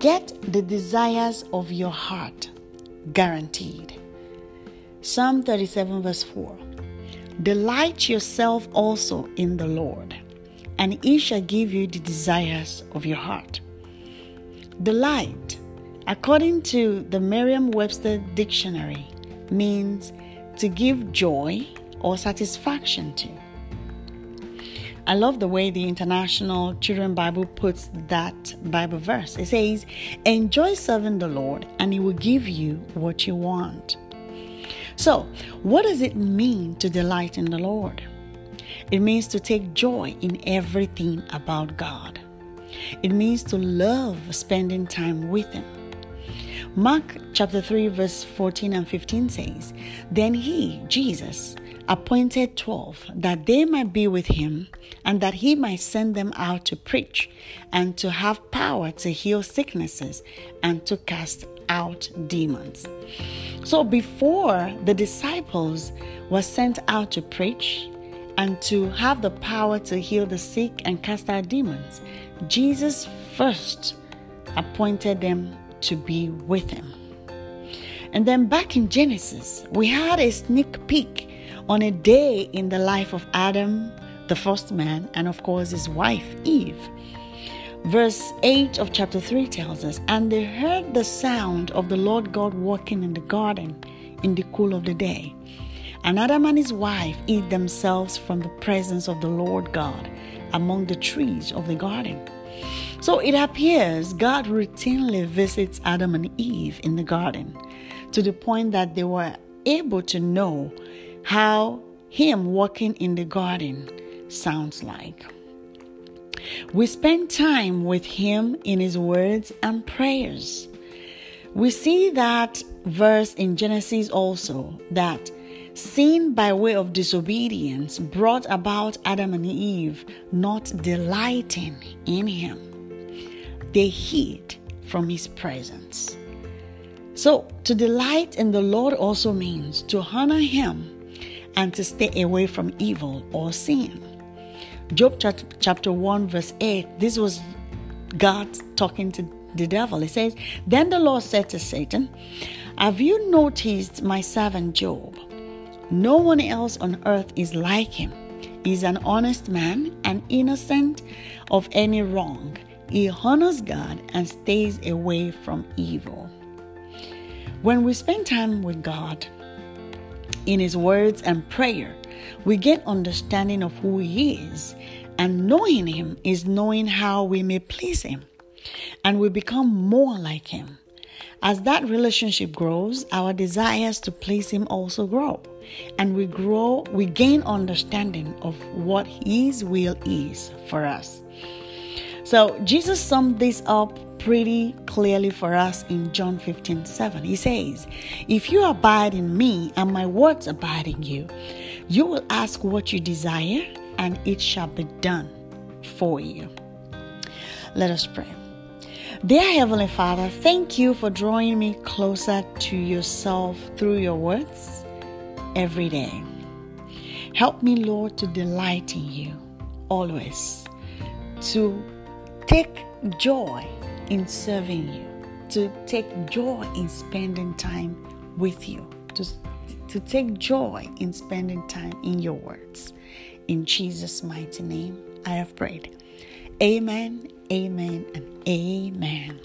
get the desires of your heart guaranteed. Psalm 37, verse 4 Delight yourself also in the Lord, and he shall give you the desires of your heart. Delight, according to the Merriam Webster Dictionary, means to give joy or satisfaction to. I love the way the International Children Bible puts that Bible verse. It says, Enjoy serving the Lord, and He will give you what you want. So, what does it mean to delight in the Lord? It means to take joy in everything about God. It means to love spending time with Him. Mark chapter 3, verse 14 and 15 says, Then He, Jesus, appointed 12 that they might be with Him and that He might send them out to preach and to have power to heal sicknesses and to cast out demons. So before the disciples were sent out to preach and to have the power to heal the sick and cast out demons, Jesus first appointed them to be with him. And then back in Genesis, we had a sneak peek on a day in the life of Adam, the first man, and of course his wife, Eve. Verse 8 of chapter 3 tells us, And they heard the sound of the Lord God walking in the garden in the cool of the day. And Adam and his wife eat themselves from the presence of the Lord God among the trees of the garden. So it appears God routinely visits Adam and Eve in the garden to the point that they were able to know how Him walking in the garden sounds like. We spend time with Him in His words and prayers. We see that verse in Genesis also that sin by way of disobedience brought about Adam and Eve not delighting in Him. They hid from His presence. So, to delight in the Lord also means to honor Him and to stay away from evil or sin. Job chapter 1, verse 8, this was God talking to the devil. He says, Then the Lord said to Satan, Have you noticed my servant Job? No one else on earth is like him. He's an honest man and innocent of any wrong. He honors God and stays away from evil. When we spend time with God in His words and prayer, we get understanding of who He is, and knowing Him is knowing how we may please Him, and we become more like Him. As that relationship grows, our desires to please Him also grow, and we grow, we gain understanding of what His will is for us. So, Jesus summed this up pretty clearly for us in John 15 7. He says, If you abide in me and my words abide in you, you will ask what you desire, and it shall be done for you. Let us pray. Dear Heavenly Father, thank you for drawing me closer to yourself through your words every day. Help me, Lord, to delight in you always, to take joy in serving you, to take joy in spending time with you, to, to take joy in spending time in your words. In Jesus' mighty name, I have prayed. Amen, amen, and amen.